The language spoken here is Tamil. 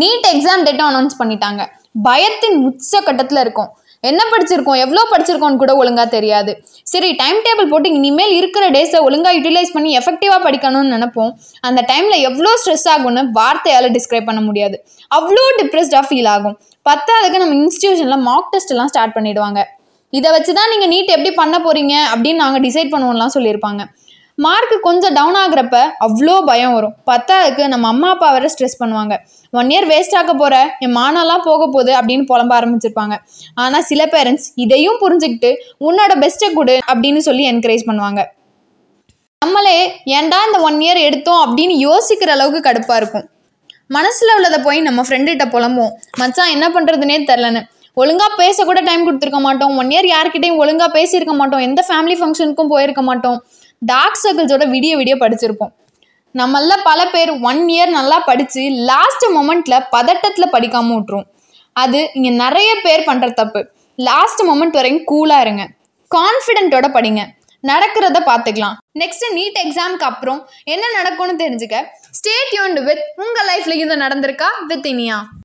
நீட் எக்ஸாம் டேட்டும் அனௌன்ஸ் பண்ணிட்டாங்க. பயத்தின் உச்ச கட்டத்தில் இருக்கும். என்ன படிச்சிருக்கோம்? எவ்வளோ படிச்சிருக்கோம்னு கூட ஒழுங்காக தெரியாது. சரி டைம் டேபிள் போட்டு இனிமேல் இருக்கிற டேஸை ஒழுங்காக யூட்டிலைஸ் பண்ணி எஃபெக்டிவாக படிக்கணும்னு நினைப்போம். அந்த டைமில் எவ்வளோ ஸ்ட்ரெஸ் ஆகும்னு வார்த்தையால் டிஸ்கிரைப் பண்ண முடியாது. அவ்வளோ டிப்ரெஸ்டாக ஃபீல் ஆகும். பத்தாவதுக்கு நம்ம இன்ஸ்டியூஷனில் மார்க் டெஸ்ட் எல்லாம் ஸ்டார்ட் பண்ணிடுவாங்க. இதை வச்சு தான் நீங்கள் நீட் எப்படி பண்ண போகிறீங்க அப்படின்னு நாங்கள் டிசைட் பண்ணுவோம்லாம் சொல்லியிருப்பாங்க. மார்க் கொஞ்சம் டவுன் ஆகுறப்ப அவ்வளோ பயம் வரும். பத்தாவதுக்கு நம்ம அம்மா அப்பா வேற ஸ்ட்ரெஸ் பண்ணுவாங்க. ஒன் இயர் வேஸ்ட் ஆக்க போகிற என் மானெல்லாம் போக போகுது அப்படின்னு புலம்ப ஆரம்பிச்சிருப்பாங்க. ஆனால் சில பேரண்ட்ஸ் இதையும் புரிஞ்சுக்கிட்டு உன்னோட பெஸ்ட்டை கொடு அப்படின்னு சொல்லி என்கரேஜ் பண்ணுவாங்க. நம்மளே ஏன்டா இந்த ஒன் இயர் எடுத்தோம் அப்படின்னு யோசிக்கிற அளவுக்கு கடுப்பாக இருக்கும். மனசில் உள்ளதை போய் நம்ம ஃப்ரெண்டுகிட்ட புலம்புவோம். மச்சான் என்ன பண்ணுறதுனே தெரிலன்னு ஒழுங்காக பேசக்கூட டைம் கொடுத்துருக்க மாட்டோம். ஒன் இயர் யார்கிட்டையும் ஒழுங்காக பேசியிருக்க மாட்டோம். எந்த ஃபேமிலி ஃபங்க்ஷனுக்கும் போயிருக்க மாட்டோம். டார்க் சர்க்கிள்ஸோட விடிய விடிய படிச்சிருப்போம். நம்மள பல பேர் ஒன் இயர் நல்லா படித்து லாஸ்ட் மொமெண்ட்டில் பதட்டத்தில் படிக்காமல் விட்டுரும். அது இங்கே நிறைய பேர் பண்ணுற தப்பு. லாஸ்ட் மொமெண்ட் வரைக்கும் கூலாக இருங்க. கான்ஃபிடென்ட்டோட படிங்க. நடக்கிறத பார்த்துக்கலாம் நெக்ஸ்ட் நீட் எக்ஸாம்க்கு அப்புறம் என்ன நடக்கும்னு தெரிஞ்சுக்க. ஸ்டேட் டியூன்டு வித் உங்கள் லைஃப்ல இது நடந்திருக்கா? வித் இனியா.